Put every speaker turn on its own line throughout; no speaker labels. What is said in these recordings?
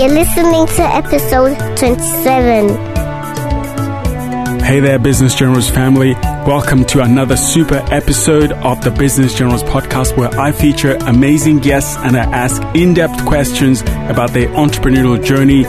You're listening to episode 27.
Hey there, Business Generals family. Welcome to another super episode of the Business Generals podcast where I feature amazing guests and I ask in depth questions about their entrepreneurial journey.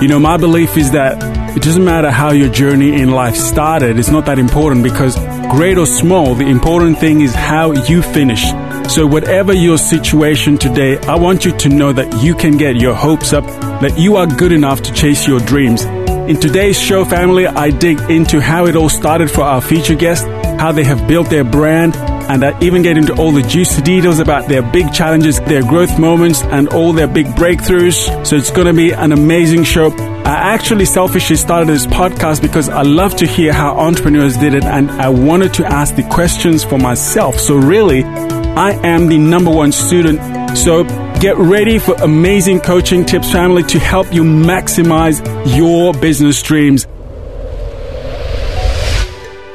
You know, my belief is that it doesn't matter how your journey in life started, it's not that important because great or small, the important thing is how you finish. So, whatever your situation today, I want you to know that you can get your hopes up, that you are good enough to chase your dreams. In today's show, family, I dig into how it all started for our feature guest, how they have built their brand, and I even get into all the juicy details about their big challenges, their growth moments, and all their big breakthroughs. So it's going to be an amazing show. I actually selfishly started this podcast because I love to hear how entrepreneurs did it, and I wanted to ask the questions for myself. So really, I am the number one student. So get ready for amazing coaching tips, family, to help you maximize your business dreams.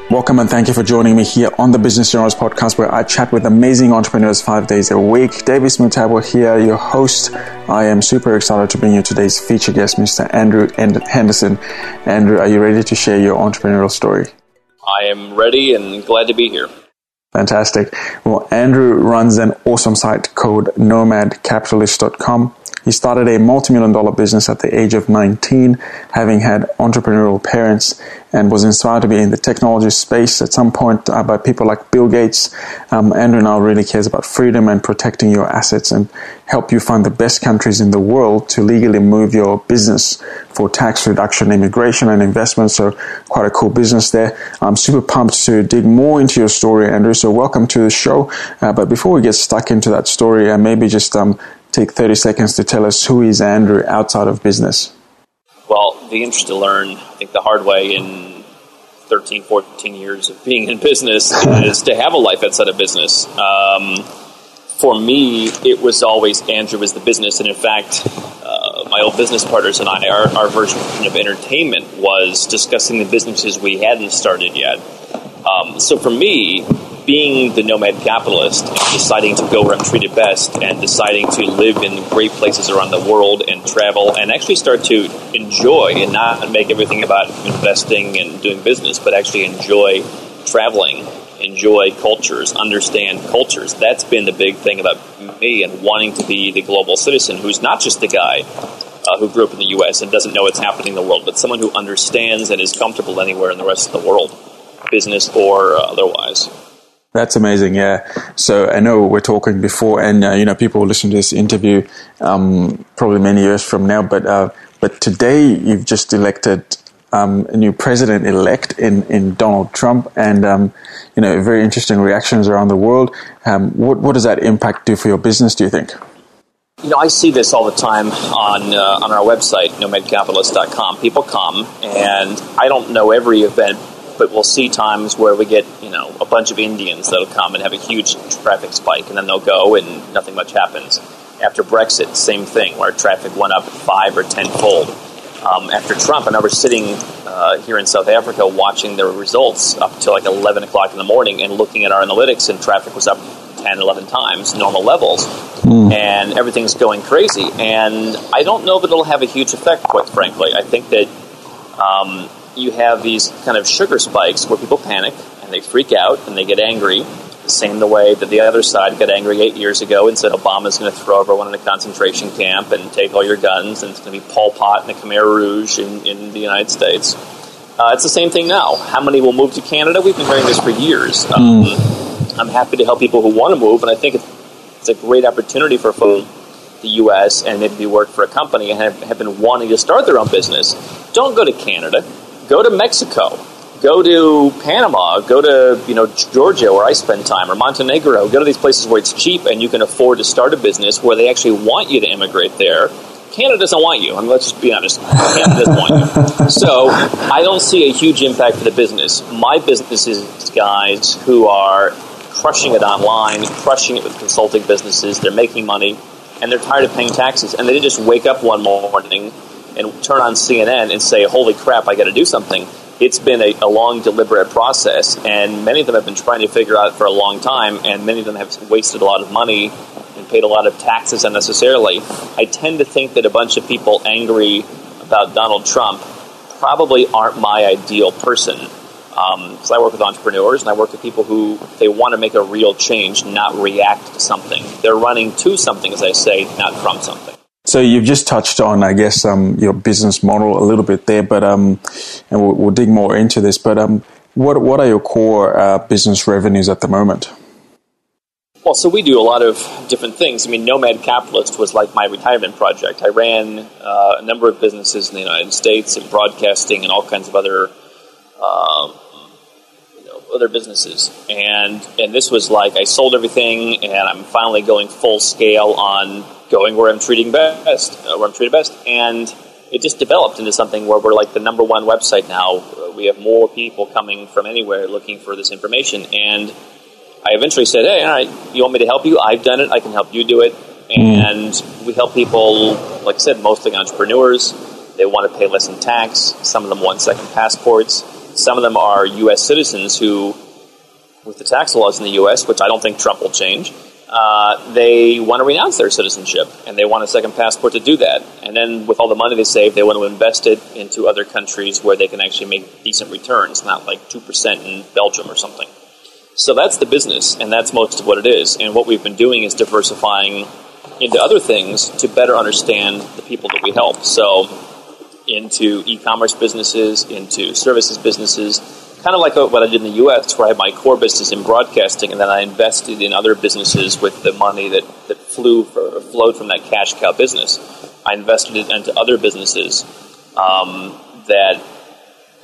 Welcome and thank you for joining me here on the Business Generals podcast where I chat with amazing entrepreneurs five days a week. Davis Mutabo here, your host. I am super excited to bring you today's feature guest, Mr. Andrew Henderson. Andrew, are you ready to share your entrepreneurial story?
I am ready and glad to be here.
Fantastic. Well, Andrew runs an awesome site called nomadcapitalist.com. He started a multi-million dollar business at the age of 19, having had entrepreneurial parents and was inspired to be in the technology space at some point uh, by people like Bill Gates. Um, Andrew now really cares about freedom and protecting your assets and help you find the best countries in the world to legally move your business for tax reduction, immigration and investment. So quite a cool business there. I'm super pumped to dig more into your story, Andrew. So welcome to the show. Uh, but before we get stuck into that story, uh, maybe just um, take 30 seconds to tell us who is Andrew outside of business.
Well, the interest to learn, I think the hard way in 13, 14 years of being in business is to have a life outside of business. Um, for me, it was always Andrew was the business, and in fact, uh, my old business partners and I, our, our version of entertainment was discussing the businesses we hadn't started yet. Um, so for me, being the nomad capitalist deciding to go where I'm treated best and deciding to live in great places around the world and travel and actually start to enjoy and not make everything about investing and doing business, but actually enjoy traveling, enjoy cultures, understand cultures. That's been the big thing about me and wanting to be the global citizen who's not just the guy uh, who grew up in the U.S. and doesn't know what's happening in the world, but someone who understands and is comfortable anywhere in the rest of the world, business or uh, otherwise.
That's amazing. Yeah. So I know we're talking before, and uh, you know people will listen to this interview um, probably many years from now. But uh, but today you've just elected um, a new president elect in in Donald Trump, and um, you know very interesting reactions around the world. Um, what what does that impact do for your business? Do you think?
You know, I see this all the time on uh, on our website, nomadcapitalist.com. People come, and I don't know every event but we'll see times where we get you know a bunch of Indians that'll come and have a huge traffic spike, and then they'll go and nothing much happens. After Brexit, same thing, where traffic went up five or tenfold. Um, after Trump, and I was sitting uh, here in South Africa watching the results up to like 11 o'clock in the morning and looking at our analytics, and traffic was up 10, 11 times normal levels, mm. and everything's going crazy. And I don't know that it'll have a huge effect, quite frankly. I think that um, you have these kind of sugar spikes where people panic and they freak out and they get angry. The same the way that the other side got angry eight years ago and said Obama's going to throw everyone in a concentration camp and take all your guns and it's going to be Pol Pot and the Khmer Rouge in, in the United States. Uh, it's the same thing now. How many will move to Canada? We've been hearing this for years. Um, mm. I'm happy to help people who want to move, and I think it's a great opportunity for folks the U.S. and maybe work for a company and have, have been wanting to start their own business. Don't go to Canada go to Mexico, go to Panama, go to you know Georgia where I spend time, or Montenegro. Go to these places where it's cheap and you can afford to start a business where they actually want you to immigrate there. Canada doesn't want you. I mean, let's just be honest. Canada doesn't want you. So I don't see a huge impact for the business. My business is guys who are crushing it online, crushing it with consulting businesses. They're making money, and they're tired of paying taxes. And they just wake up one morning and turn on CNN and say, holy crap, I got to do something. It's been a, a, long, deliberate process, and many of them have been trying to figure out for a long time, and many of them have wasted a lot of money and paid a lot of taxes unnecessarily. I tend to think that a bunch of people angry about Donald Trump probably aren't my ideal person. Um, I work with entrepreneurs and I work with people who they want to make a real change, not react to something. They're running to something, as I say, not from something.
So you've just touched on, I guess, um, your business model a little bit there, but um, and we'll, we'll, dig more into this. But um, what what are your core uh, business revenues at the moment?
Well, so we do a lot of different things. I mean, Nomad Capitalist was like my retirement project. I ran uh, a number of businesses in the United States and broadcasting and all kinds of other um, you know, other businesses. And and this was like I sold everything, and I'm finally going full scale on going where I'm treating best, uh, where I'm treated best, and it just developed into something where we're like the number one website now. Uh, we have more people coming from anywhere looking for this information, and I eventually said, "Hey, all right, you want me to help you? I've done it. I can help you do it." And we help people, like I said, mostly entrepreneurs. They want to pay less in tax. Some of them want second passports. Some of them are U.S. citizens who, with the tax laws in the U.S., which I don't think Trump will change, uh, they want to renounce their citizenship and they want a second passport to do that. And then, with all the money they save, they want to invest it into other countries where they can actually make decent returns, not like 2% in Belgium or something. So that's the business, and that's most of what it is. And what we've been doing is diversifying into other things to better understand the people that we help. So, into e commerce businesses, into services businesses, kind of like what I did in the U.S., where I had my core business in broadcasting, and then I invested in other businesses with the money that, that flew for, flowed from that cash cow business. I invested it into other businesses um, that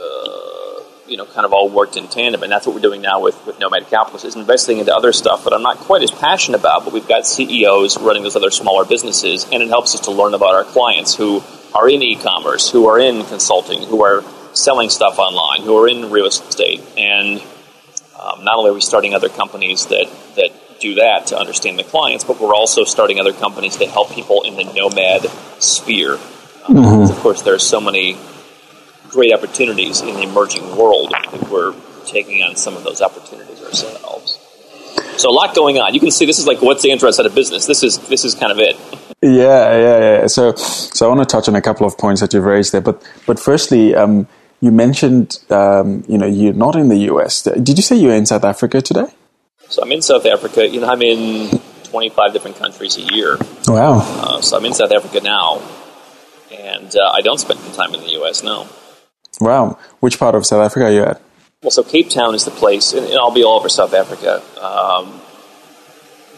uh, you know kind of all worked in tandem, and that's what we're doing now with, with Nomad Capitalist is investing into other stuff that I'm not quite as passionate about, but we've got CEOs running those other smaller businesses, and it helps us to learn about our clients who are in e-commerce, who are in consulting, who are selling stuff online, who are in real estate, and um, not only are we starting other companies that that do that to understand the clients, but we're also starting other companies to help people in the nomad sphere. Um, mm-hmm. Of course, there are so many great opportunities in the emerging world that we're taking on some of those opportunities ourselves. So a lot going on. You can see this is like what's the interest out of business. This is this is kind of it.
Yeah, yeah, yeah. So, so I want to touch on a couple of points that you've raised there, but but firstly, um, you mentioned um, you know you're not in the US. Did you say you're in South Africa today?
So I'm in South Africa. You know, I'm in 25 different countries a year.
Wow.
Uh, so I'm in South Africa now, and uh, I don't spend time in the US. No.
Wow. Which part of South Africa are you at?
Well, so Cape Town is the place, and, and I'll be all over South Africa. Um,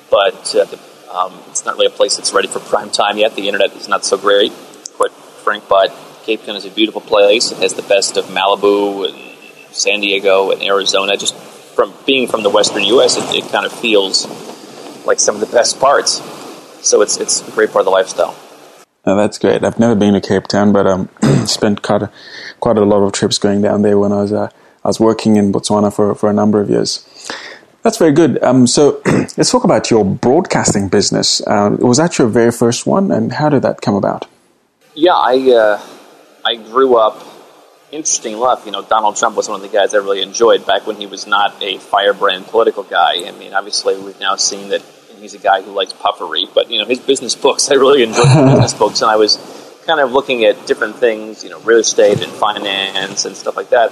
but uh, the um, it's not really a place that's ready for prime time yet. The internet is not so great, quite frank, but Cape Town is a beautiful place. It has the best of Malibu and San Diego and Arizona. Just from being from the western U.S., it, it kind of feels like some of the best parts. So it's it's a great part of the lifestyle.
Oh, that's great. I've never been to Cape Town, but um, spent quite a, quite a lot of trips going down there when I was uh, I was working in Botswana for for a number of years. That's very good. Um, so let's talk about your broadcasting business. Uh, was that your very first one, and how did that come about?
Yeah, I uh, I grew up. Interesting enough, you know, Donald Trump was one of the guys I really enjoyed back when he was not a firebrand political guy. I mean, obviously, we've now seen that he's a guy who likes puffery, but you know, his business books, I really enjoyed his business books, and I was kind of looking at different things, you know, real estate and finance and stuff like that.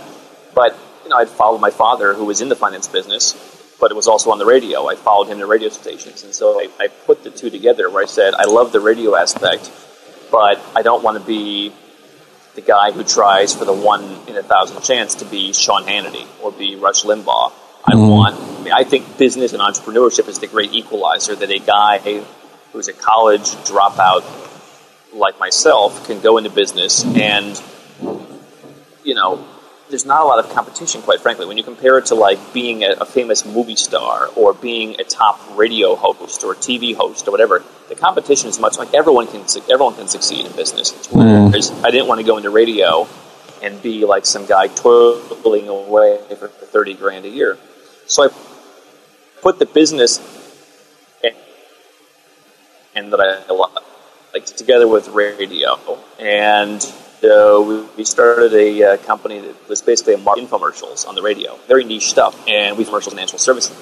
But you know, I'd followed my father, who was in the finance business, but it was also on the radio. I followed him to radio stations, and so I, I put the two together. Where I said, I love the radio aspect, but I don't want to be the guy who tries for the one in a thousand chance to be Sean Hannity or be Rush Limbaugh. I mm. want. I, mean, I think business and entrepreneurship is the great equalizer. That a guy who's a college dropout like myself can go into business and you know there's not a lot of competition, quite frankly. When you compare it to like being a, a, famous movie star or being a top radio host or TV host or whatever, the competition is much like everyone can everyone can succeed in business. Mm. I didn't want to go into radio and be like some guy toiling away for thirty grand a year. So I put the business and that I like together with radio and uh, we started a uh, company that was basically a infomercials on the radio, very niche stuff, and we commercial financial services.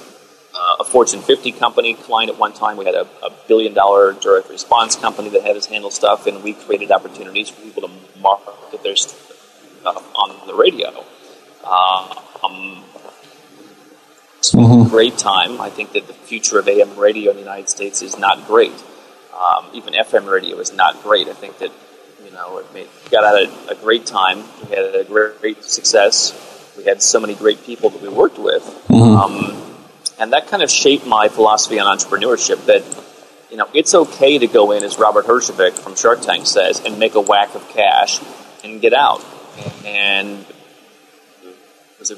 Uh, a Fortune 50 company client at one time. We had a, a billion dollar direct response company that had us handle stuff, and we created opportunities for people to market their stuff on the radio. Um, mm-hmm. great time. I think that the future of AM radio in the United States is not great. Um, even FM radio is not great. I think that know it made, got out a, a great time. We had a great, great, success. We had so many great people that we worked with, mm-hmm. um, and that kind of shaped my philosophy on entrepreneurship. That you know it's okay to go in, as Robert Herjavec from Shark Tank says, and make a whack of cash and get out. And it was a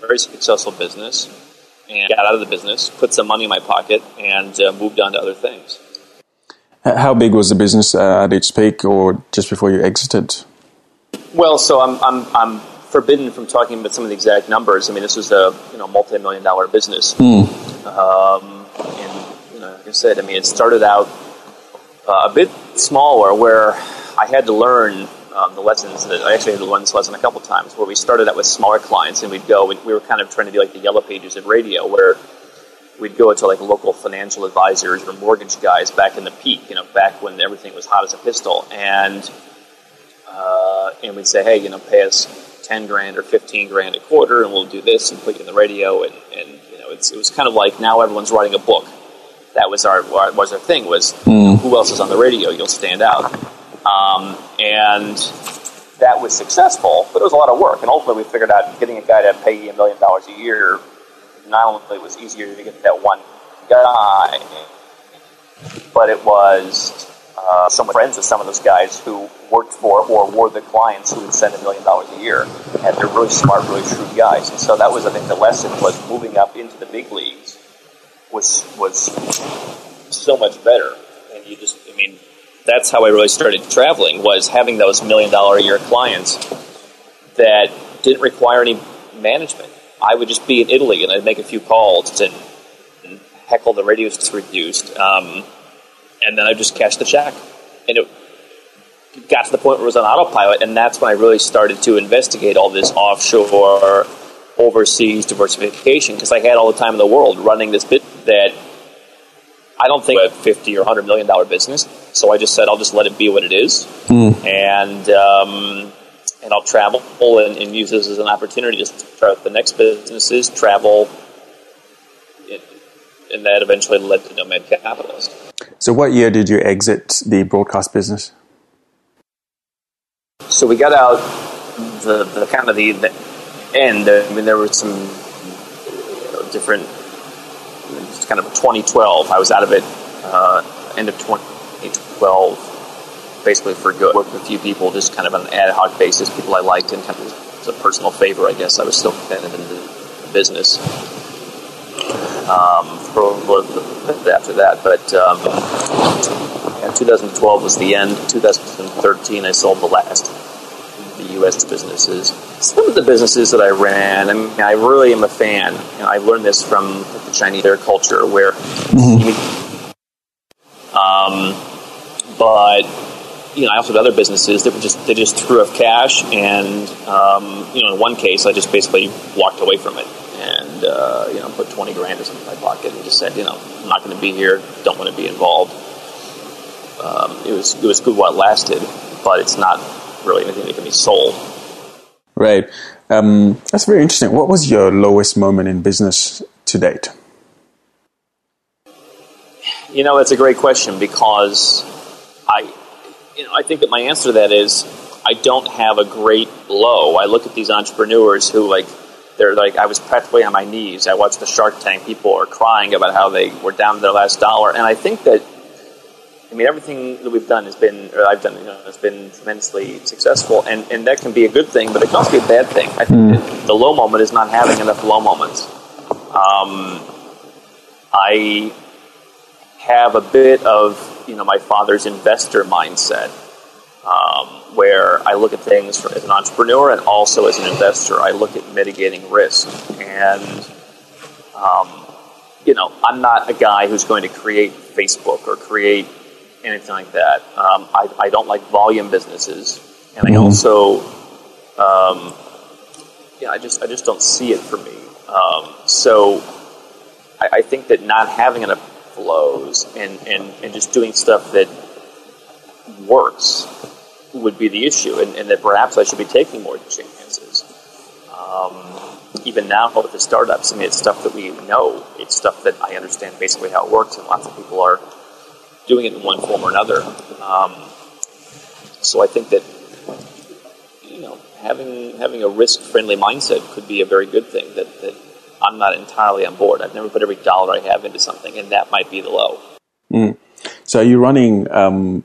very successful business and got out of the business, put some money in my pocket, and uh, moved on to other things.
How big was the business uh, at its peak, or just before you exited?
Well, so I'm I'm I'm forbidden from talking about some of the exact numbers. I mean, this was a you know multi-million dollar business, mm. um, and you know, like I said, I mean, it started out uh, a bit smaller, where I had to learn um, the lessons that I actually had to learn this lesson a couple times where we started out with smaller clients and we'd go, we, we were kind of trying to be like the yellow pages of radio where we'd go to like local financial advisors or mortgage guys back in the peak, you know, back when everything was hot as a pistol. And, uh, and we'd say, hey, you know, pay us 10 grand or 15 grand a quarter and we'll do this and put you in the radio. And, and you know, it was kind of like now everyone's writing a book. That was our, was our thing was mm. who else is on the radio? You'll stand out. Um, and that was successful, but it was a lot of work. And ultimately, we figured out getting a guy to pay you a million dollars a year not only was easier to get that one guy, but it was uh, some friends of some of those guys who worked for or were the clients who would send a million dollars a year, and they're really smart, really shrewd guys. And so that was, I think, the lesson was moving up into the big leagues was was so much better. And you just, I mean, that's how I really started traveling was having those million dollar a year clients that didn't require any management. I would just be in Italy and I'd make a few calls to heckle the radio was reduced, um, and then I'd just cash the check. And it got to the point where it was on autopilot, and that's when I really started to investigate all this offshore, overseas diversification because I had all the time in the world running this bit that I don't think a fifty or hundred million dollar business. So I just said I'll just let it be what it is, mm. and um, and I'll travel and, and, use this as an opportunity to start the next businesses, travel, and that eventually led to Nomad Capitalist.
So, what year did you exit the broadcast business?
So we got out the, the kind of the, the end. I mean, there were some you know, different just kind of 2012. I was out of it uh, end of 2012, basically for good. Worked with a few people, just kind of on an ad hoc basis, people I liked, and kind of as a personal favor, I guess. I was still kind of in the business um, for a little bit after that, but um, yeah, 2012 was the end. 2013, I sold the last the U.S. businesses. Some of the businesses that I ran, I mean, I really am a fan. You know, I learned this from the Chinese their culture, where, mm-hmm. um, but you know, I also had other businesses that were just they just threw off cash, and um, you know, in one case, I just basically walked away from it and uh, you know, put twenty grand or something in my pocket and just said, you know, I'm not going to be here, don't want to be involved. Um, it was it was good while it lasted, but it's not really anything that can be sold.
Right. Um, that's very interesting. What was your lowest moment in business to date?
You know, that's a great question because you know, I think that my answer to that is I don't have a great low. I look at these entrepreneurs who like they're like I was practically on my knees. I watched the Shark Tank. People are crying about how they were down to their last dollar, and I think that I mean, everything that we've done has been, or I've done, you know, has been tremendously successful, and, and that can be a good thing, but it can also be a bad thing. I think mm. the low moment is not having enough low moments. Um, I have a bit of, you know, my father's investor mindset, um, where I look at things as an entrepreneur and also as an investor. I look at mitigating risk, and um, you know, I'm not a guy who's going to create Facebook or create anything like that. Um, I, I, don't like volume businesses, and I mm-hmm. also, um, yeah, I just I just don't see it for me. Um, so I, I think that not having enough flows and, and, and just doing stuff that works would be the issue, and, and that perhaps I should be taking more chances. Um, even now with the startups, I mean, it's stuff that we know. It's stuff that I understand basically how it works, and lots of people are doing it in one form or another. Um, so I think that you know having having a risk friendly mindset could be a very good thing. That, that I'm not entirely on board. I've never put every dollar I have into something, and that might be the low.
Mm. So are you running? Um,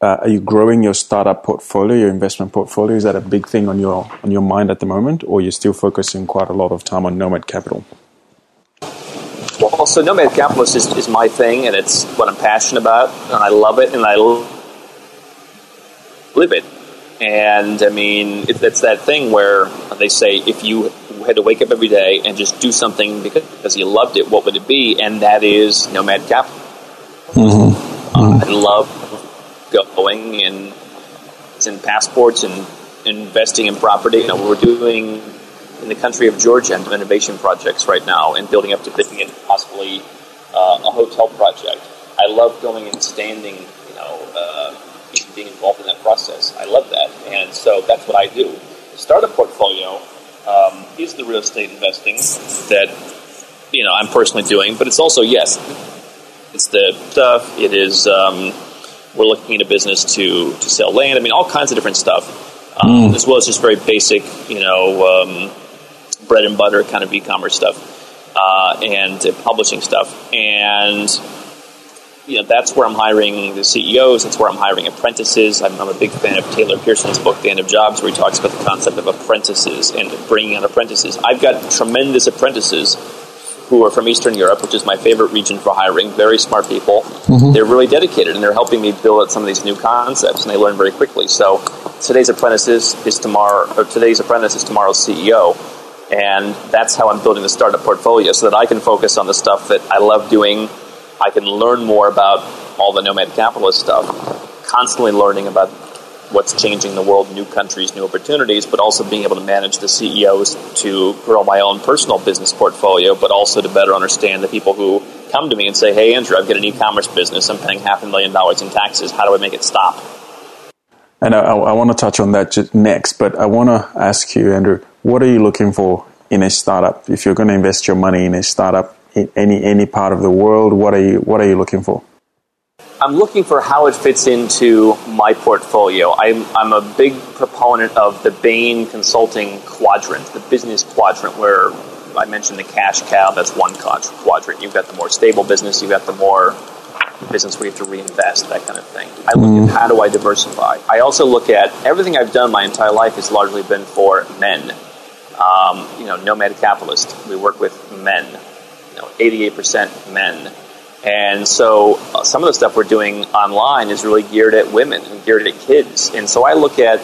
uh, are you growing your startup portfolio, your investment portfolio? Is that a big thing on your on your mind at the moment, or you're still focusing quite a lot of time on Nomad Capital?
Well, so Nomad Capitalist is, is my thing, and it's what I'm passionate about, and I love it, and I live it. And I mean, it, it's that thing where they say if you had to wake up every day and just do something because you loved it, what would it be? And that is Nomad Capital. Mm-hmm. Uh, I love going and in passports and investing in property. You know, we're doing in the country of Georgia and innovation projects right now and building up to building it possibly uh, a hotel project. I love going and standing, you know, uh, being involved in that process. I love that, and so that's what I do. Start a portfolio um, is the real estate investing that you know I'm personally doing, but it's also yes, it's the stuff. It is um, we're looking at a business to to sell land. I mean, all kinds of different stuff, um, mm. as well as just very basic, you know, um, bread and butter kind of e-commerce stuff uh, and uh, publishing stuff, and you know that's where I'm hiring the CEOs. That's where I'm hiring apprentices. I'm, I'm, a big fan of Taylor Pearson's book, The End of Jobs, where he talks about the concept of apprentices and bringing on apprentices. I've got tremendous apprentices who are from Eastern Europe, which is my favorite region for hiring. Very smart people. Mm-hmm. They're really dedicated, and they're helping me build out some of these new concepts, and they learn very quickly. So today's apprentices is tomorrow, or today's apprentice is tomorrow's CEO. And that's how I'm building the startup portfolio so that I can focus on the stuff that I love doing. I can learn more about all the nomad capitalist stuff, constantly learning about what's changing the world, new countries, new opportunities, but also being able to manage the CEOs to grow my own personal business portfolio, but also to better understand the people who come to me and say, hey, Andrew, I've got an e commerce business. I'm paying half a million dollars in taxes. How do I make it stop?
And I, I want to touch on that next, but I want to ask you, Andrew, what are you looking for in a startup? If you're going to invest your money in a startup in any any part of the world, what are you what are you looking for?
I'm looking for how it fits into my portfolio. I'm, I'm a big proponent of the Bain Consulting quadrant, the business quadrant, where I mentioned the cash cow. That's one quadrant. You've got the more stable business. You've got the more business where you have to reinvest, that kind of thing. I look mm. at how do I diversify. I also look at everything I've done my entire life has largely been for men. Um, you know, nomad capitalist. We work with men. Know, 88% men. And so uh, some of the stuff we're doing online is really geared at women and geared at kids. And so I look at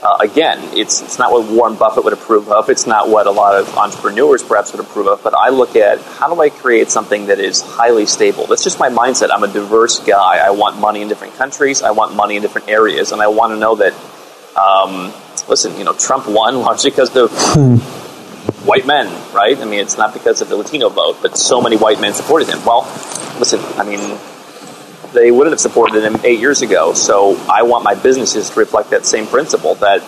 uh, again, it's it's not what Warren Buffett would approve of. It's not what a lot of entrepreneurs perhaps would approve of. But I look at how do I create something that is highly stable. That's just my mindset. I'm a diverse guy. I want money in different countries. I want money in different areas, and I want to know that. Um, listen, you know, Trump won largely because of white men, right? I mean, it's not because of the Latino vote, but so many white men supported him. Well, listen, I mean, they wouldn't have supported him eight years ago. So I want my businesses to reflect that same principle that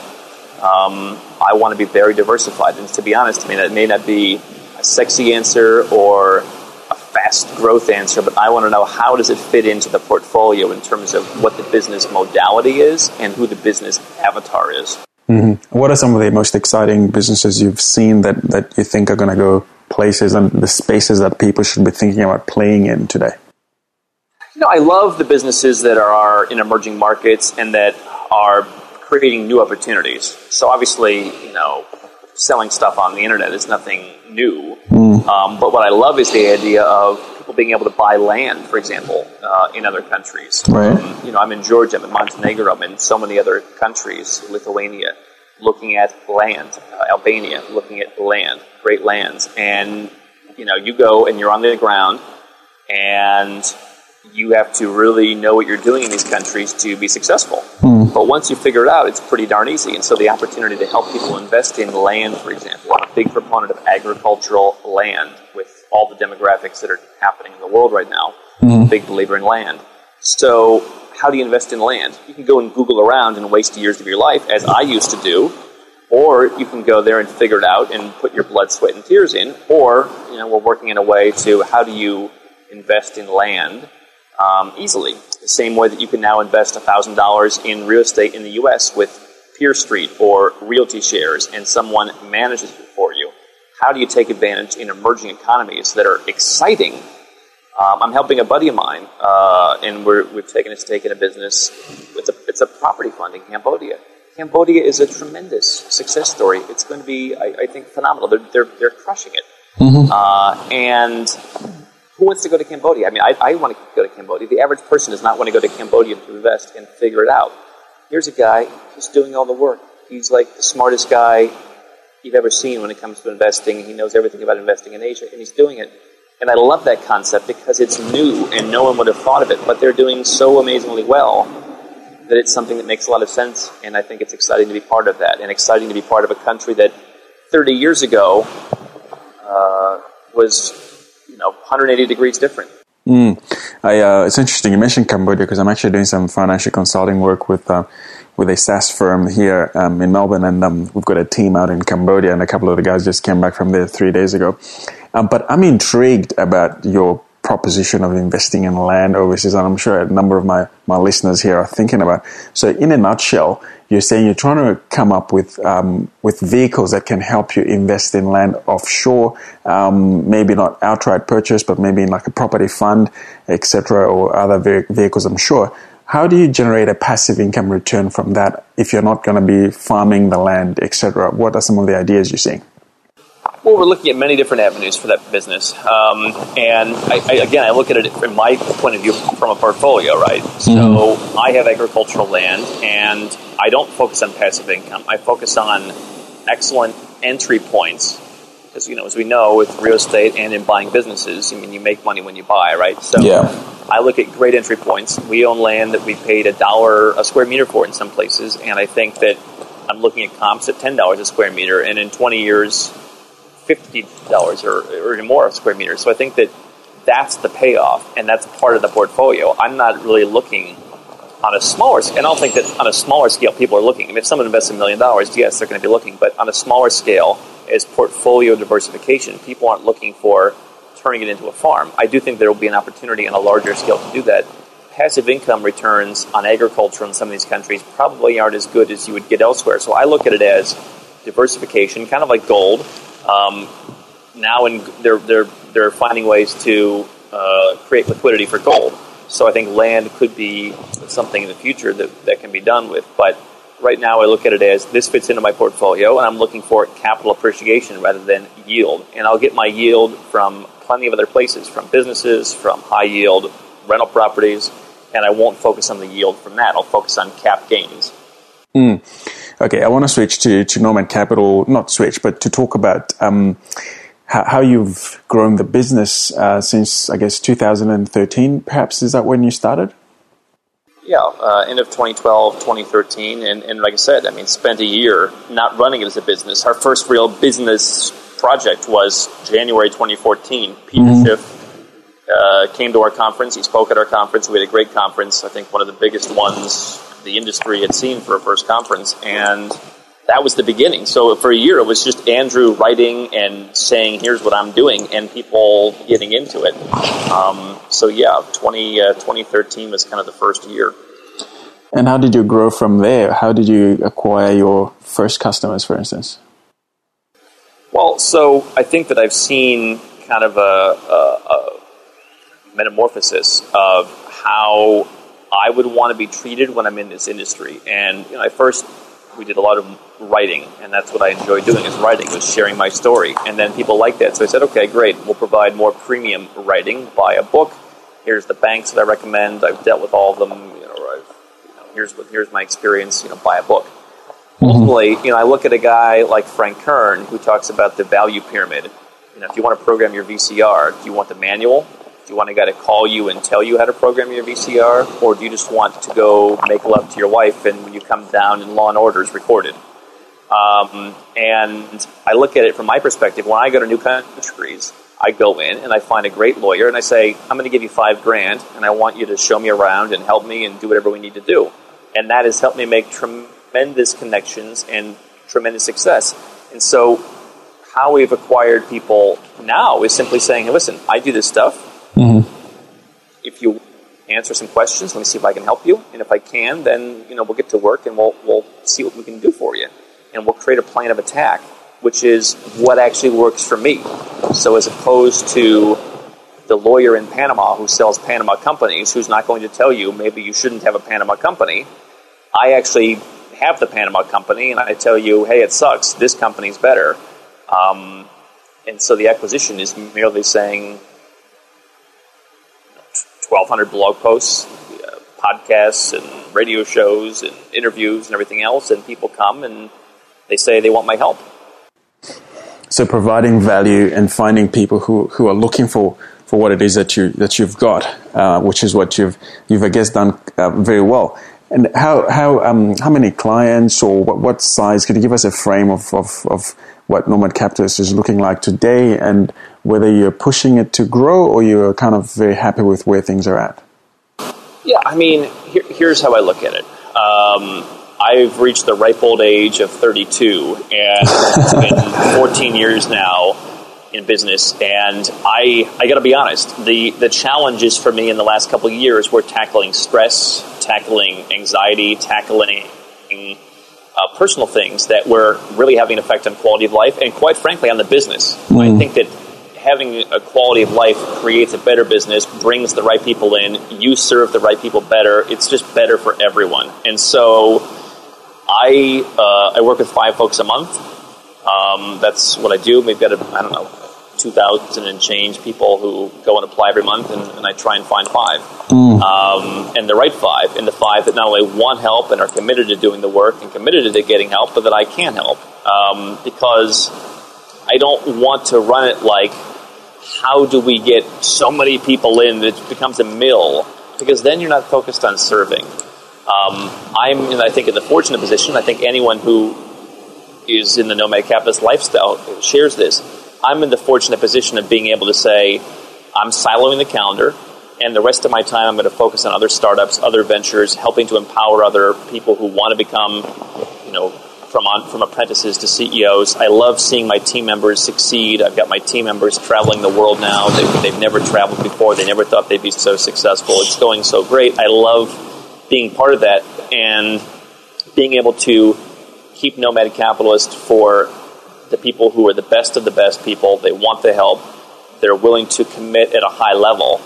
um, I want to be very diversified. And to be honest, I mean, that may not be a sexy answer or a fast growth answer, but I want to know how does it fit into the portfolio in terms of what the business modality is and who the business avatar is.
Mm-hmm. What are some of the most exciting businesses you've seen that, that you think are going to go places and the spaces that people should be thinking about playing in today?
You know, I love the businesses that are in emerging markets and that are creating new opportunities. So obviously, you know, selling stuff on the internet is nothing new. Mm. Um, but what I love is the idea of people being able to buy land, for example, uh, in other countries.
Right. Um,
you know, I'm in Georgia, I'm in Montenegro, I'm in so many other countries, Lithuania, looking at land, uh, Albania, looking at land, great lands. And, you know, you go and you're on the ground and you have to really know what you're doing in these countries to be successful. Mm. But once you figure it out, it's pretty darn easy. And so the opportunity to help people invest in land, for example, I'm a big proponent of agricultural land with all the demographics that are happening in the world right now. Mm-hmm. Big believer in land. So, how do you invest in land? You can go and Google around and waste years of your life, as I used to do, or you can go there and figure it out and put your blood, sweat, and tears in. Or, you know, we're working in a way to how do you invest in land um, easily? The same way that you can now invest $1,000 in real estate in the U.S. with PeerStreet or RealtyShares and someone manages it for you. How do you take advantage in emerging economies that are exciting? Um, I'm helping a buddy of mine, uh, and we have taken a stake in a business. It's a, it's a property fund in Cambodia. Cambodia is a tremendous success story. It's going to be, I, I think, phenomenal. They're, they're, they're crushing it. Mm-hmm. Uh, and who wants to go to Cambodia? I mean, I, I want to go to Cambodia. The average person does not want to go to Cambodia to invest and figure it out. Here's a guy who's doing all the work. He's like the smartest guy you've ever seen when it comes to investing. He knows everything about investing in Asia, and he's doing it. And I love that concept because it's new and no one would have thought of it, but they're doing so amazingly well that it's something that makes a lot of sense, and I think it's exciting to be part of that, and exciting to be part of a country that 30 years ago uh, was, you know, 180 degrees different.
Mm. I, uh, it's interesting you mentioned Cambodia because I'm actually doing some financial consulting work with uh, with a SaaS firm here um, in Melbourne, and um, we've got a team out in Cambodia, and a couple of the guys just came back from there three days ago. Um, but I'm intrigued about your proposition of investing in land overseas, and I'm sure a number of my, my listeners here are thinking about. So, in a nutshell, you're saying you're trying to come up with um, with vehicles that can help you invest in land offshore, um, maybe not outright purchase, but maybe in like a property fund, etc., or other vehicles. I'm sure. How do you generate a passive income return from that if you're not going to be farming the land, etc.? What are some of the ideas you're seeing?
Well, we're looking at many different avenues for that business, um, and I, I, again, I look at it from my point of view from a portfolio, right? So mm-hmm. I have agricultural land, and I don't focus on passive income. I focus on excellent entry points, because you know, as we know, with real estate and in buying businesses, I mean, you make money when you buy, right?
So yeah.
I look at great entry points. We own land that we paid a dollar a square meter for in some places, and I think that I'm looking at comps at ten dollars a square meter, and in 20 years fifty dollars or, or more a square meter. So I think that that's the payoff, and that's part of the portfolio. I'm not really looking on a smaller scale. And I don't think that on a smaller scale people are looking. I mean, if someone invests a million dollars, yes, they're going to be looking. But on a smaller scale, as portfolio diversification, people aren't looking for turning it into a farm. I do think there will be an opportunity on a larger scale to do that. Passive income returns on agriculture in some of these countries probably aren't as good as you would get elsewhere. So I look at it as diversification, kind of like gold. Um, now, in, they're they're they're finding ways to uh, create liquidity for gold. So I think land could be something in the future that, that can be done with. But right now, I look at it as this fits into my portfolio, and I'm looking for capital appreciation rather than yield. And I'll get my yield from plenty of other places, from businesses, from high yield rental properties, and I won't focus on the yield from that. I'll focus on cap gains.
Mm. Okay, I want to switch to, to Nomad Capital, not switch, but to talk about um, how, how, you've grown the business uh, since, I guess, 2013, perhaps. Is that when you started?
Yeah, uh, end of 2012, 2013. And, and like I said, I mean, spent a year not running it as a business. Our first real business project was January 2014. Peter mm-hmm. Schiff uh, came to our conference. He spoke at our conference. We had a great conference. I think one of the biggest ones the industry had seen for a first conference, and that was the beginning. So for a year, it was just Andrew writing and saying, "Here's what I'm doing," and people getting into it. Um, so yeah, 20, uh, 2013 was kind of the first year.
And how did you grow from there? How did you acquire your first customers, for instance?
Well, so I think that I've seen kind of a, a, a metamorphosis of how I would want to be treated when I'm in this industry. And you know, at first, we did a lot of writing, and that's what I enjoy doing is writing, was sharing my story. And then people liked that, so I said, okay, great, we'll provide more premium writing. Buy a book. Here's the banks that I recommend. I've dealt with all of them. You know, you know here's what here's my experience. You know, buy a book. Mm-hmm. Ultimately, you know, I look at a guy like Frank Kern who talks about the value pyramid. You know, if you want to program your VCR, do you want the manual do you want a guy to call you and tell you how to program your VCR, or do you just want to go make love to your wife and when you come down and Law and Order is recorded? Um, and I look at it from my perspective. When I go to new countries, I go in and I find a great lawyer and I say, I'm going to give you five grand and I want you to show me around and help me and do whatever we need to do. And that has helped me make tremendous connections and tremendous success. And so, how we've acquired people now is simply saying, hey, listen, I do this stuff. Mm-hmm. If you answer some questions, let me see if I can help you. And if I can, then you know we'll get to work and we'll, we'll see what we can do for you. And we'll create a plan of attack which is what actually works for me. So as opposed to the lawyer in Panama who sells Panama companies, who's not going to tell you maybe you shouldn't have a Panama company, I actually have the Panama company and I tell you, hey, it sucks. This company's better. Um, and so the acquisition is merely saying 1,200 blog posts, uh, podcasts, and radio shows, and interviews, and everything else, and people come and they say they want my help.
So providing value and finding people who, who are looking for, for what it is that you that you've got, uh, which is what you've you've I guess done uh, very well. And how how um, how many clients or what, what size? Could you give us a frame of, of, of what Nomad Capitalist is looking like today, and whether you're pushing it to grow or you're kind of very happy with where things are at?
Yeah, I mean, here, here's how I look at it. Um, I've reached the ripe old age of 32, and it's been 14 years now in business. And I, I got to be honest, the the challenges for me in the last couple of years were tackling stress, tackling anxiety, tackling uh, personal things that were really having an effect on quality of life, and quite frankly, on the business. Mm. I think that having a quality of life creates a better business, brings the right people in, you serve the right people better. It's just better for everyone. And so I uh, I work with five folks a month. Um, that's what I do. We've got a, I don't know two thousand and change people who go and apply every month, and, and I try and find five, mm. um, and the right five, and the five that not only want help and are committed to doing the work and committed to getting help, but that I can help um, because I don't want to run it like how do we get so many people in that it becomes a mill because then you're not focused on serving. Um, I'm, I think, in the fortunate position. I think anyone who is in the nomad capitalist lifestyle shares this. I'm in the fortunate position of being able to say, I'm siloing the calendar, and the rest of my time I'm going to focus on other startups, other ventures, helping to empower other people who want to become, you know, from on, from apprentices to CEOs. I love seeing my team members succeed. I've got my team members traveling the world now. They've, they've never traveled before. They never thought they'd be so successful. It's going so great. I love being part of that and being able to keep Nomad Capitalist for the people who are the best of the best people. They want the help. They're willing to commit at a high level.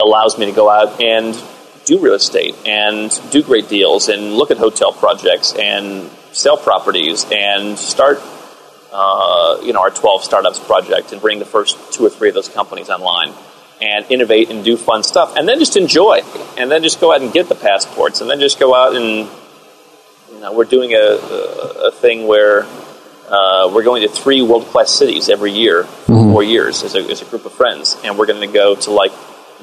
Allows me to go out and do real estate and do great deals and look at hotel projects and sell properties and start, uh, you know, our 12 startups project and bring the first two or three of those companies online and innovate and do fun stuff, and then just enjoy, and then just go out and get the passports, and then just go out and you know we're doing a, a, a thing where uh, we're going to three world class cities every year for mm-hmm. four years as a, as a group of friends, and we're going to go to like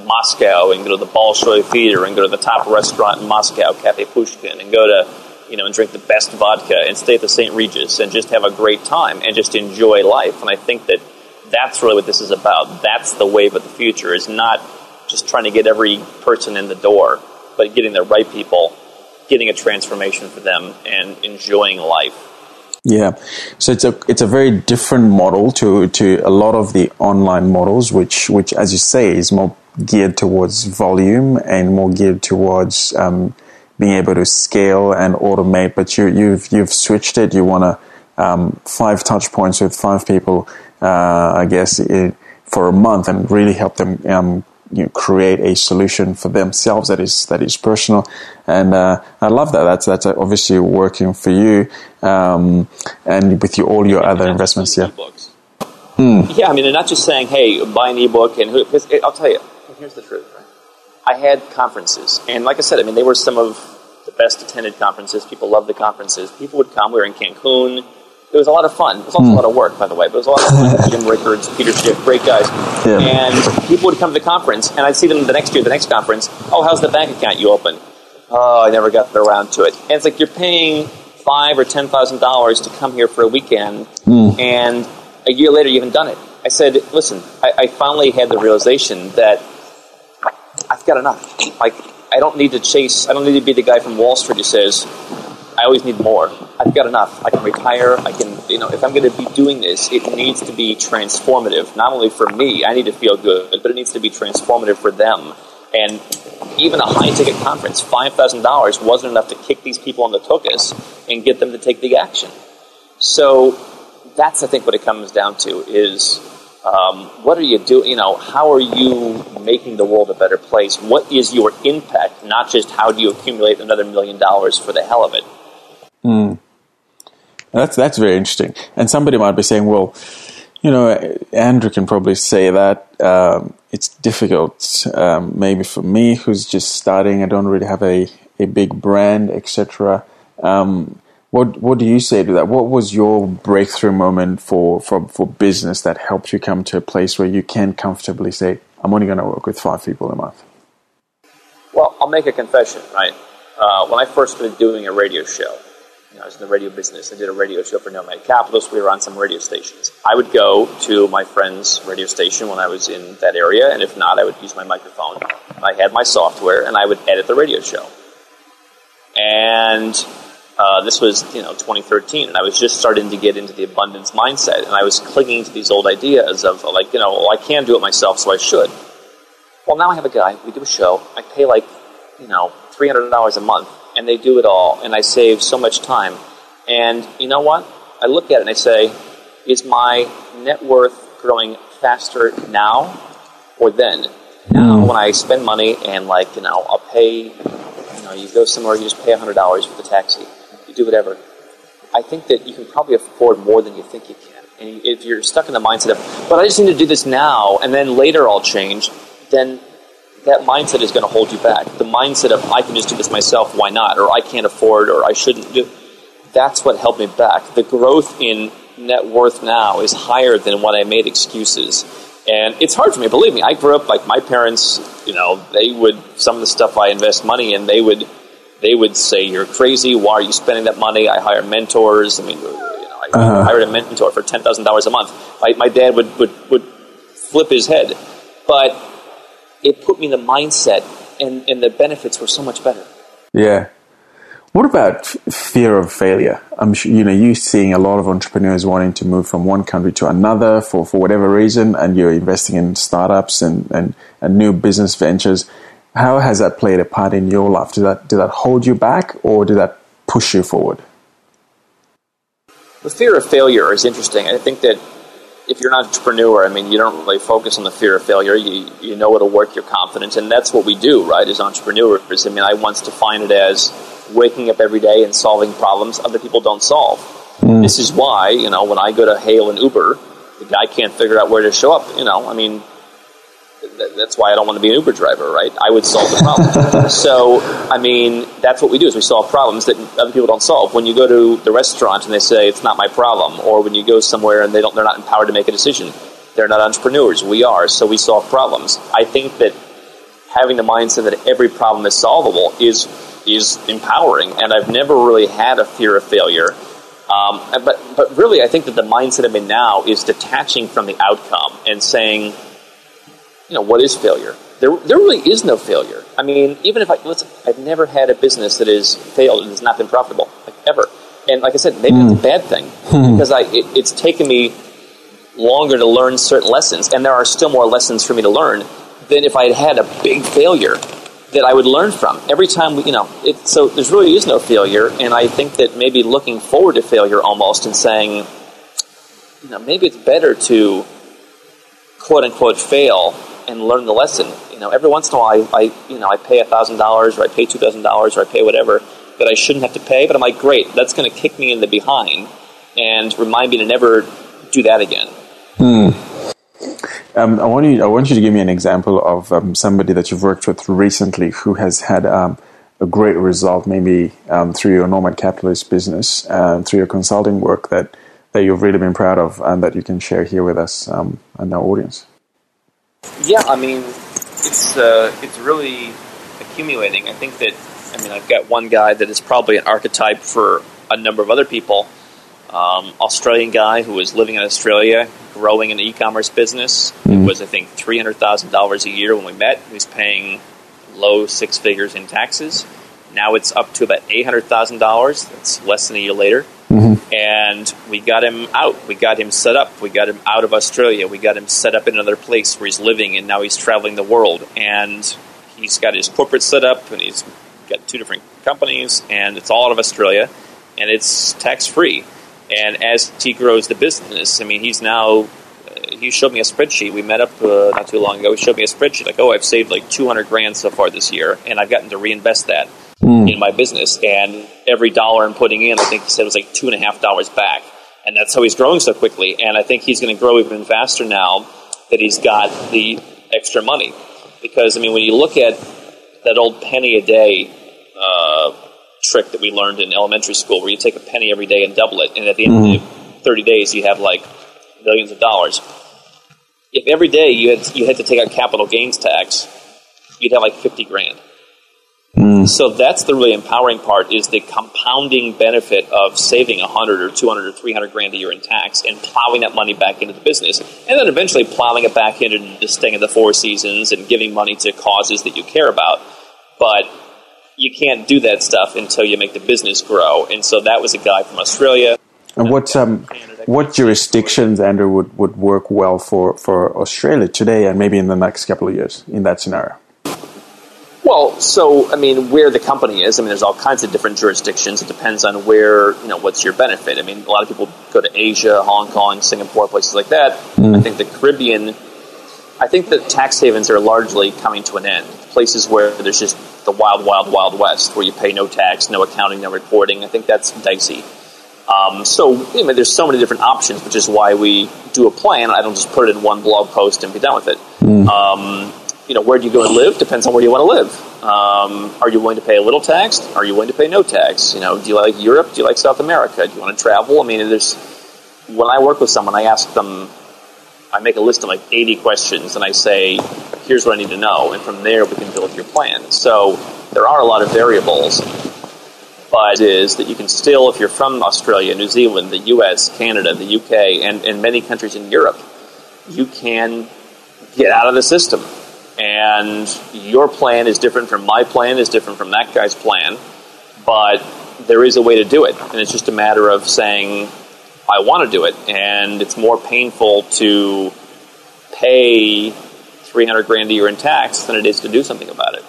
Moscow and go to the Bolshoi Theater and go to the top restaurant in Moscow, Cafe Pushkin, and go to you know and drink the best vodka and stay at the St. Regis and just have a great time and just enjoy life. And I think that that's really what this is about. That's the wave of the future. Is not just trying to get every person in the door, but getting the right people, getting a transformation for them, and enjoying life.
Yeah, so it's a it's a very different model to to a lot of the online models, which which as you say is more geared towards volume and more geared towards um, being able to scale and automate. But you you've you've switched it. You want to um, five touch points with five people uh, I guess, it, for a month and really help them um, you create a solution for themselves that is that is personal. And uh, I love that. That's that's obviously working for you, um, and with you, all your other investments. Yeah.
Hmm. Yeah, I mean, they're not just saying, "Hey, buy an ebook," and because I'll tell you, here's the truth. I had conferences, and like I said, I mean, they were some of the best attended conferences. People loved the conferences. People would come. We were in Cancun it was a lot of fun. It was also mm. a lot of work, by the way, but it was a lot of fun. Jim Rickards, Peter Schiff, great guys. Yeah. And people would come to the conference, and I'd see them the next year, the next conference. Oh, how's the bank account you opened? Oh, I never got around to it. And it's like you're paying five or ten thousand dollars to come here for a weekend, mm. and a year later you haven't done it. I said, listen, I, I finally had the realization that I've got enough. Like, I don't need to chase, I don't need to be the guy from Wall Street who says, I always need more. I've got enough. I can retire. I can, you know, if I'm going to be doing this, it needs to be transformative. Not only for me, I need to feel good, but it needs to be transformative for them. And even a high ticket conference, $5,000 wasn't enough to kick these people on the tokus and get them to take the action. So that's, I think, what it comes down to is um, what are you doing? You know, how are you making the world a better place? What is your impact? Not just how do you accumulate another million dollars for the hell of it.
Mm. That's that's very interesting. And somebody might be saying, well, you know, Andrew can probably say that um, it's difficult. Um, maybe for me, who's just starting, I don't really have a, a big brand, etc. Um, what what do you say to that? What was your breakthrough moment for, for, for business that helped you come to a place where you can comfortably say, I'm only going to work with five people a month?
Well, I'll make a confession, right? Uh, when I first started doing a radio show, you know, I was in the radio business. I did a radio show for Nomad Capitalist. We were on some radio stations. I would go to my friend's radio station when I was in that area, and if not, I would use my microphone. I had my software, and I would edit the radio show. And uh, this was, you know, 2013, and I was just starting to get into the abundance mindset, and I was clinging to these old ideas of like, you know, well, I can do it myself, so I should. Well, now I have a guy. We do a show. I pay like, you know, three hundred dollars a month and they do it all, and I save so much time. And you know what? I look at it and I say, is my net worth growing faster now or then? Now, mm. when I spend money and like you know, I'll pay. You know, you go somewhere, you just pay hundred dollars for the taxi. You do whatever. I think that you can probably afford more than you think you can. And if you're stuck in the mindset of, but I just need to do this now, and then later I'll change, then that mindset is going to hold you back. The mindset of I can just do this myself, why not? Or I can't afford, or I shouldn't do. That's what held me back. The growth in net worth now is higher than when I made excuses. And it's hard for me, believe me. I grew up like my parents, you know, they would, some of the stuff I invest money in, they would, they would say, you're crazy. Why are you spending that money? I hire mentors. I mean, you know, I uh-huh. hired a mentor for $10,000 a month. My, my dad would, would, would flip his head. But it put me in the mindset, and, and the benefits were so much better.
Yeah. What about fear of failure? I'm sure you know you're seeing a lot of entrepreneurs wanting to move from one country to another for, for whatever reason, and you're investing in startups and, and, and new business ventures. How has that played a part in your life? Did that did that hold you back, or did that push you forward?
The fear of failure is interesting. I think that if you're an entrepreneur, I mean, you don't really focus on the fear of failure. You, you know it'll work your confidence, and that's what we do, right, as entrepreneurs. I mean, I once defined it as waking up every day and solving problems other people don't solve. Mm. This is why, you know, when I go to hail an Uber, the guy can't figure out where to show up. You know, I mean, that's why I don't want to be an Uber driver, right? I would solve the problem. so, I mean, that's what we do is we solve problems that other people don't solve. When you go to the restaurant and they say it's not my problem, or when you go somewhere and they don't, they're not empowered to make a decision, they're not entrepreneurs. We are, so we solve problems. I think that having the mindset that every problem is solvable is is empowering, and I've never really had a fear of failure. Um, but but really, I think that the mindset I'm in now is detaching from the outcome and saying you know, what is failure? There, there really is no failure. I mean, even if I, listen, I've never had a business that has failed and has not been profitable, like ever. And like I said, maybe mm. it's a bad thing hmm. because I, it, it's taken me longer to learn certain lessons, and there are still more lessons for me to learn than if I had had a big failure that I would learn from every time. We, you know, it, so there's really is no failure, and I think that maybe looking forward to failure almost and saying, you know, maybe it's better to quote unquote fail and learn the lesson. You know, every once in a while, I, I you know, I pay thousand dollars, or I pay two thousand dollars, or I pay whatever that I shouldn't have to pay. But I'm like, great, that's going to kick me in the behind and remind me to never do that again.
Hmm. Um, I want you. I want you to give me an example of um, somebody that you've worked with recently who has had um, a great result, maybe um, through your Nomad Capitalist business, uh, through your consulting work that that you've really been proud of, and that you can share here with us um, and our audience.
Yeah, I mean, it's uh, it's really accumulating. I think that I mean I've got one guy that is probably an archetype for a number of other people. Um, Australian guy who was living in Australia, growing an e-commerce business. It was, I think, three hundred thousand dollars a year when we met. He was paying low six figures in taxes. Now it's up to about eight hundred thousand dollars. That's less than a year later. And we got him out. We got him set up. We got him out of Australia. We got him set up in another place where he's living, and now he's traveling the world. And he's got his corporate set up, and he's got two different companies, and it's all out of Australia, and it's tax free. And as he grows the business, I mean, he's now. uh, He showed me a spreadsheet. We met up uh, not too long ago. He showed me a spreadsheet like, oh, I've saved like 200 grand so far this year, and I've gotten to reinvest that in my business. And every dollar I'm putting in, I think he said was like two and a half dollars back. And that's how he's growing so quickly. And I think he's going to grow even faster now that he's got the extra money. Because, I mean, when you look at that old penny a day uh, trick that we learned in elementary school, where you take a penny every day and double it, and at the end of 30 days, you have like millions of dollars. If every day you had, you had to take out capital gains tax, you'd have like 50 grand. So that's the really empowering part is the compounding benefit of saving 100 or 200 or 300 grand a year in tax and plowing that money back into the business. And then eventually plowing it back into the staying of the four seasons and giving money to causes that you care about. But you can't do that stuff until you make the business grow. And so that was a guy from Australia.
And what um, what jurisdictions, Andrew, would, would work well for, for Australia today and maybe in the next couple of years in that scenario?
Well, so I mean, where the company is, I mean, there's all kinds of different jurisdictions. It depends on where you know what's your benefit. I mean, a lot of people go to Asia, Hong Kong, Singapore, places like that. I think the Caribbean. I think that tax havens are largely coming to an end. Places where there's just the wild, wild, wild west, where you pay no tax, no accounting, no reporting. I think that's dicey. Um, so I mean, there's so many different options, which is why we do a plan. I don't just put it in one blog post and be done with it. Um, you know, where do you go and live? Depends on where you want to live. Um, are you willing to pay a little tax? Are you willing to pay no tax? You know, do you like Europe? Do you like South America? Do you want to travel? I mean, there's when I work with someone, I ask them, I make a list of like 80 questions, and I say, here's what I need to know, and from there we can build your plan. So there are a lot of variables, but is that you can still, if you're from Australia, New Zealand, the U.S., Canada, the U.K., and, and many countries in Europe, you can get out of the system. And your plan is different from my plan, is different from that guy's plan, but there is a way to do it. And it's just a matter of saying, I want to do it. And it's more painful to pay 300 grand a year in tax than it is to do something about it.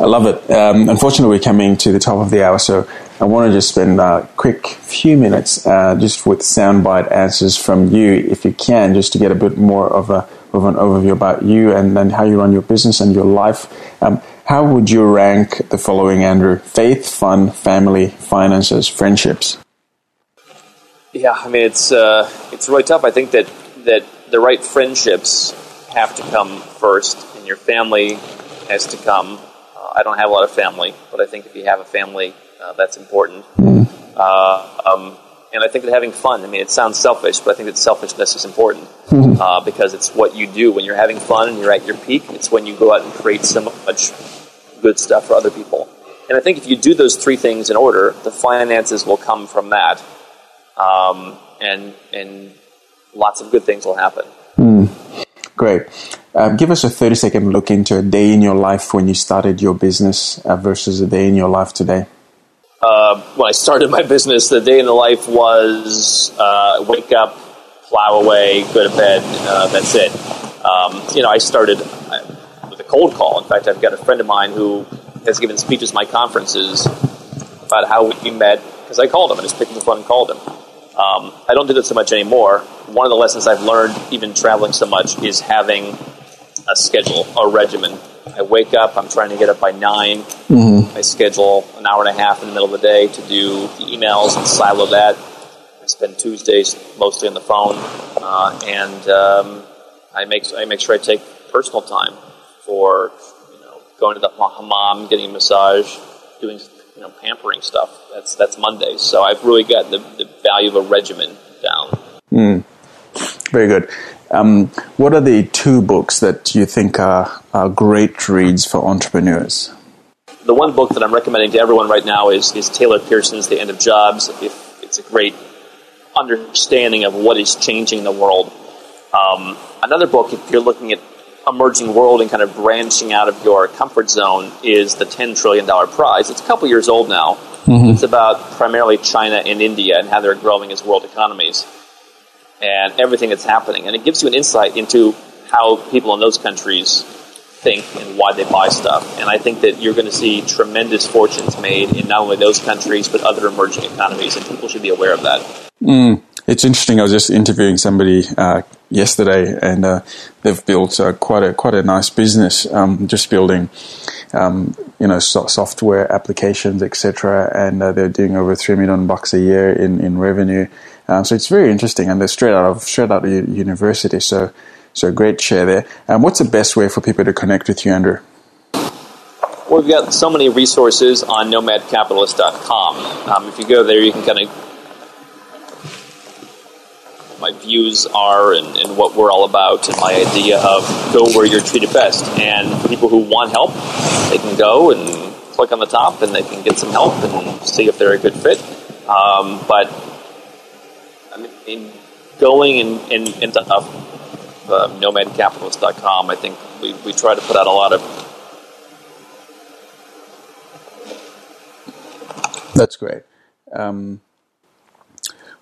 I love it. Um, unfortunately, we're coming to the top of the hour, so I want to just spend a quick few minutes uh, just with soundbite answers from you, if you can, just to get a bit more of a of an overview about you and, and how you run your business and your life. Um, how would you rank the following, Andrew? Faith, fun, family, finances, friendships.
Yeah, I mean it's uh, it's really tough. I think that that the right friendships have to come first, and your family has to come. Uh, I don't have a lot of family, but I think if you have a family, uh, that's important. Uh, um, and I think that having fun. I mean, it sounds selfish, but I think that selfishness is important uh, because it's what you do when you're having fun and you're at your peak. It's when you go out and create so much good stuff for other people. And I think if you do those three things in order, the finances will come from that, um, and and lots of good things will happen.
Great. Um, give us a 30 second look into a day in your life when you started your business uh, versus a day in your life today.
Uh, when I started my business, the day in the life was uh, wake up, plow away, go to bed. Uh, that's it. Um, you know, I started uh, with a cold call. In fact, I've got a friend of mine who has given speeches at my conferences about how we met because I called him. I just picked up the phone and called him. Um, I don't do that so much anymore. One of the lessons I've learned, even traveling so much, is having a schedule, a regimen. I wake up. I'm trying to get up by 9 I schedule an hour and a half in the middle of the day to do the emails and silo that. I spend Tuesdays mostly on the phone, uh, and um, I make I make sure I take personal time for you know going to the hammam, getting a massage, doing you know pampering stuff. That's that's Mondays. So I've really got the, the value of a regimen down.
Very good. Um, what are the two books that you think are, are great reads for entrepreneurs?
the one book that I'm recommending to everyone right now is, is Taylor Pearson's The End of Jobs. It's a great understanding of what is changing the world. Um, another book, if you're looking at emerging world and kind of branching out of your comfort zone, is the $10 trillion prize. It's a couple years old now. Mm-hmm. It's about primarily China and India and how they're growing as world economies and everything that's happening. And it gives you an insight into how people in those countries think and why they buy stuff. And I think that you're going to see tremendous fortunes made in not only those countries but other emerging economies, and people should be aware of that.
Mm. It's interesting. I was just interviewing somebody uh, yesterday, and uh, they've built uh, quite a quite a nice business, um, just building, um, you know, so- software applications, etc. And uh, they're doing over three million bucks a year in in revenue. Um, so it's very interesting, and they're straight out of straight out of university. So so great share there. Um, what's the best way for people to connect with you, Andrew?
We've got so many resources on nomadcapitalist.com. Um, if you go there, you can kind of my views are and, and, what we're all about and my idea of go where you're treated best. And for people who want help, they can go and click on the top and they can get some help and see if they're a good fit. Um, but I mean, going and, into uh, nomadcapitalist.com, I think we, we try to put out a lot of.
That's great. Um,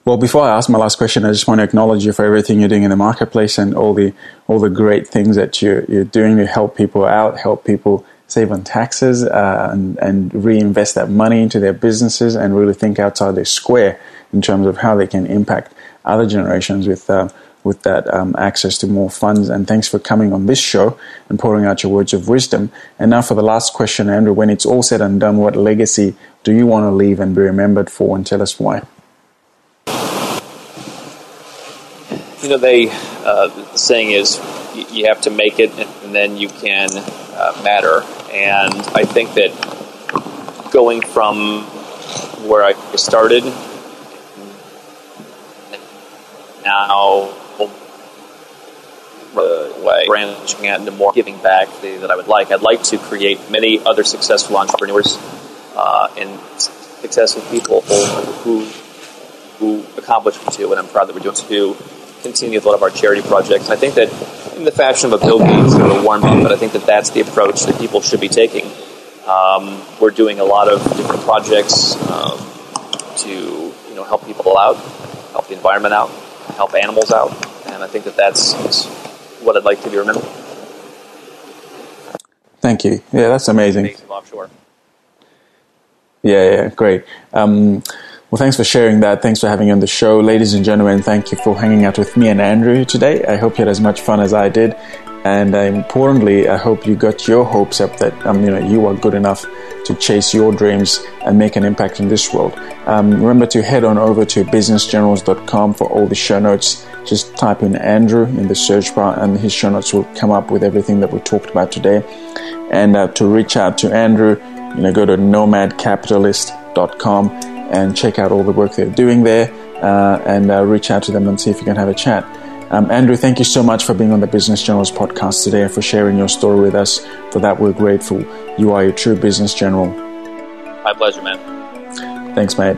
well, before I ask my last question, I just want to acknowledge you for everything you're doing in the marketplace and all the all the great things that you're, you're doing to help people out, help people save on taxes, uh, and, and reinvest that money into their businesses, and really think outside their square in terms of how they can impact other generations with uh, with that um, access to more funds. And thanks for coming on this show and pouring out your words of wisdom. And now for the last question, Andrew. When it's all said and done, what legacy do you want to leave and be remembered for? And tell us why.
you know, they uh, the saying is you have to make it, and then you can uh, matter. And I think that going from where I started now way branching out into more giving back that I would like. I'd like to create many other successful entrepreneurs uh, and successful people who who accomplish what and I'm proud that we're doing to continue with a lot of our charity projects. I think that in the fashion of a Bill Gates or a Warren Buffett, I think that that's the approach that people should be taking. Um, we're doing a lot of different projects um, to you know help people out, help the environment out, help animals out, and I think that that's what I'd like to be remembered.
Thank you. Yeah, that's amazing.
amazing offshore.
Yeah, yeah, great. Um, well, thanks for sharing that. Thanks for having me on the show. Ladies and gentlemen, thank you for hanging out with me and Andrew today. I hope you had as much fun as I did. And uh, importantly, I hope you got your hopes up that um, you know you are good enough to chase your dreams and make an impact in this world. Um, remember to head on over to businessgenerals.com for all the show notes. Just type in Andrew in the search bar, and his show notes will come up with everything that we talked about today. And uh, to reach out to Andrew, you know, go to nomadcapitalist.com and check out all the work they're doing there uh, and uh, reach out to them and see if you can have a chat. Um, Andrew, thank you so much for being on the Business Generals podcast today and for sharing your story with us. For that, we're grateful. You are a true business general.
My pleasure, man.
Thanks, mate.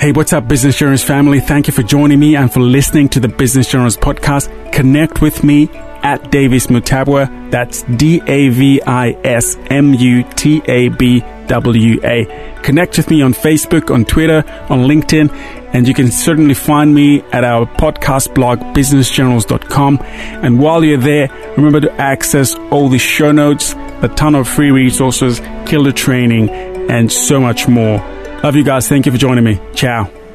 Hey, what's up, Business Generals family? Thank you for joining me and for listening to the Business Generals podcast. Connect with me at Davis Mutabwa. That's D A V I S M U T A B W A. Connect with me on Facebook, on Twitter, on LinkedIn, and you can certainly find me at our podcast blog, businessgenerals.com. And while you're there, remember to access all the show notes, a ton of free resources, killer training, and so much more. Love you guys. Thank you for joining me. Ciao.